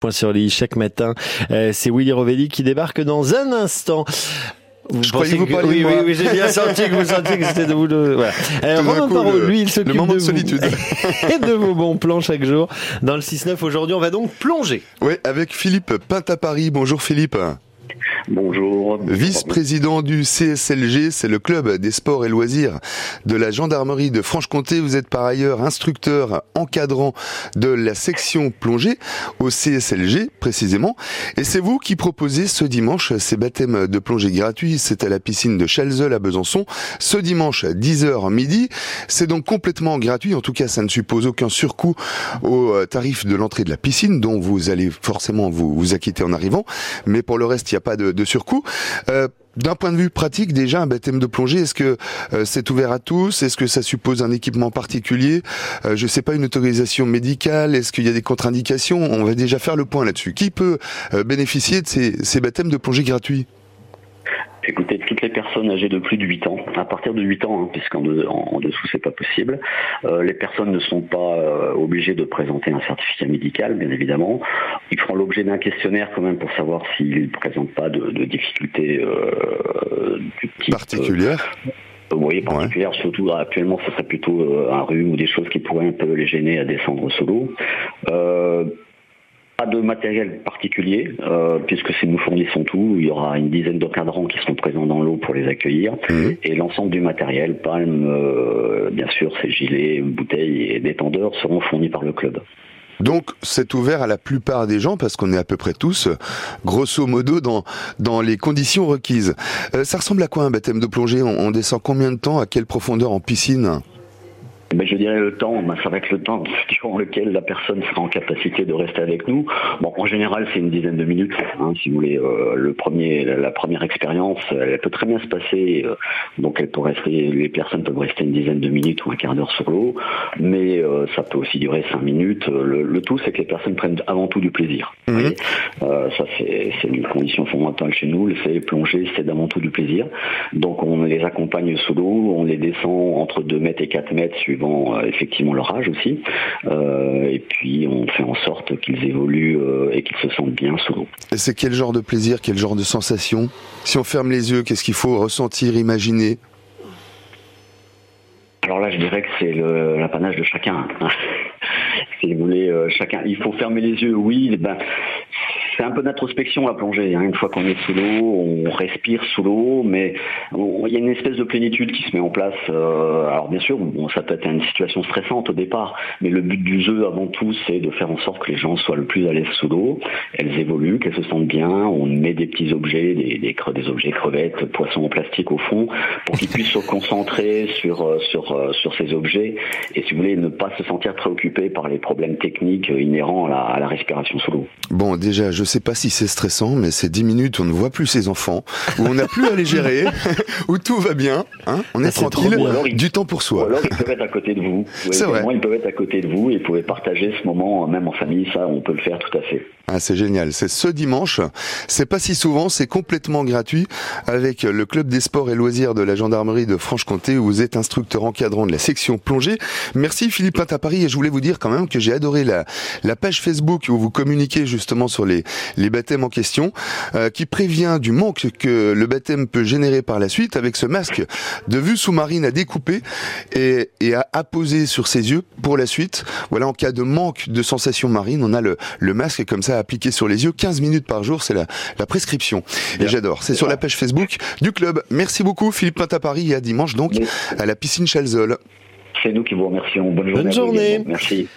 Point sur les chaque matin. Euh, c'est Willy Rovelli qui débarque dans un instant. Vous je croyais que vous oui, oui, oui, j'ai bien senti que vous sentiez que c'était de vous. Voilà. Euh, Romain Parole, lui, il s'occupe de, de solitude et de vos bons plans chaque jour dans le 6-9. Aujourd'hui, on va donc plonger. Oui, avec Philippe Paris. Bonjour Philippe. Bonjour. Vice-président du CSLG, c'est le club des sports et loisirs de la gendarmerie de Franche-Comté. Vous êtes par ailleurs instructeur encadrant de la section plongée au CSLG précisément. Et c'est vous qui proposez ce dimanche ces baptêmes de plongée gratuits. C'est à la piscine de Chalzeul à Besançon. Ce dimanche, 10h midi. C'est donc complètement gratuit. En tout cas, ça ne suppose aucun surcoût au tarif de l'entrée de la piscine dont vous allez forcément vous, vous acquitter en arrivant. Mais pour le reste, il n'y a pas de, de surcoût. Euh, d'un point de vue pratique, déjà, un baptême de plongée, est-ce que euh, c'est ouvert à tous? Est-ce que ça suppose un équipement particulier? Euh, Je ne sais pas, une autorisation médicale? Est-ce qu'il y a des contre-indications? On va déjà faire le point là-dessus. Qui peut bénéficier de ces, ces baptêmes de plongée gratuits? Écoutez, toutes les personnes âgées de plus de 8 ans, à partir de 8 ans, hein, puisqu'en en, dessous c'est pas possible, euh, les personnes ne sont pas euh, obligées de présenter un certificat médical, bien évidemment. Ils feront l'objet d'un questionnaire quand même pour savoir s'ils ne présentent pas de, de difficultés euh, du type particulière. Vous voyez, particulière, surtout actuellement, ce serait plutôt un rhume ou des choses qui pourraient un peu les gêner à descendre sous l'eau. Pas de matériel particulier, euh, puisque nous fournissons tout, il y aura une dizaine d'encadrants qui seront présents dans l'eau pour les accueillir, mmh. et l'ensemble du matériel, palme, euh, bien sûr, ces gilets, bouteilles et détendeurs seront fournis par le club. Donc c'est ouvert à la plupart des gens parce qu'on est à peu près tous, grosso modo, dans, dans les conditions requises. Euh, ça ressemble à quoi un baptême de plongée? On, on descend combien de temps? À quelle profondeur? En piscine? Ben, je dirais le temps, ben, ça va être le temps durant lequel la personne sera en capacité de rester avec nous. Bon, en général, c'est une dizaine de minutes. Hein, si vous voulez, euh, le premier, la, première expérience, elle peut très bien se passer. Euh, donc, elle peut rester, les personnes peuvent rester une dizaine de minutes ou un quart d'heure sur l'eau, mais euh, ça peut aussi durer cinq minutes. Le, le tout, c'est que les personnes prennent avant tout du plaisir. Mhm. ça, c'est une condition fondamentale chez nous. C'est plonger, c'est d'avant tout du plaisir. Donc, on les accompagne sous l'eau, on les descend entre 2 mètres et 4 mètres euh, effectivement leur âge aussi. Euh, et puis on fait en sorte qu'ils évoluent euh, et qu'ils se sentent bien sous l'eau. Et c'est quel genre de plaisir, quel genre de sensation? Si on ferme les yeux, qu'est-ce qu'il faut ressentir, imaginer? Alors là, je dirais que c'est l'apanage de chacun. si vous voulez, chacun. Il faut fermer les yeux, oui. Ben, c'est un peu d'introspection à plonger. Hein. Une fois qu'on est sous l'eau, on respire sous l'eau, mais il y a une espèce de plénitude qui se met en place. Euh, alors bien sûr, ça peut être une situation stressante au départ, mais le but du jeu avant tout, c'est de faire en sorte que les gens soient le plus à l'aise sous l'eau. Elles évoluent, qu'elles se sentent bien. On met des petits objets, des, objets crevettes, poissons en plastique au fond, pour qu'ils puissent se concentrer sur euh, euh, sur ces objets et si vous voulez ne pas se sentir préoccupé par les problèmes techniques inhérents à la, à la respiration sous l'eau. Bon, déjà, je sais pas si c'est stressant, mais c'est 10 minutes où on ne voit plus ses enfants, où on n'a plus à les gérer, où tout va bien, hein on est ah, tranquille, du temps pour soi. Ou alors ils peuvent être à côté de vous. C'est vrai. Ils peuvent être à côté de vous et vous pouvez partager ce moment, même en famille, ça, on peut le faire tout à fait. Ah, c'est génial. C'est ce dimanche. C'est pas si souvent, c'est complètement gratuit avec le club des sports et loisirs de la gendarmerie de Franche-Comté où vous êtes instructeur encadrant de la section plongée. Merci Philippe Plainte à Paris et je voulais vous dire quand même que j'ai adoré la, la page Facebook où vous communiquez justement sur les, les baptêmes en question, euh, qui prévient du manque que le baptême peut générer par la suite avec ce masque de vue sous-marine à découper et, et à apposer sur ses yeux pour la suite. Voilà, en cas de manque de sensation marine, on a le masque comme ça appliqué sur les yeux 15 minutes par jour, c'est la, la prescription. Et j'adore. C'est sur la page Facebook du club. Merci beaucoup Philippe Pinte à Paris et à dimanche donc à la piscine Chalzol. C'est nous qui vous remercions. Bonne journée. Bonne journée. Merci.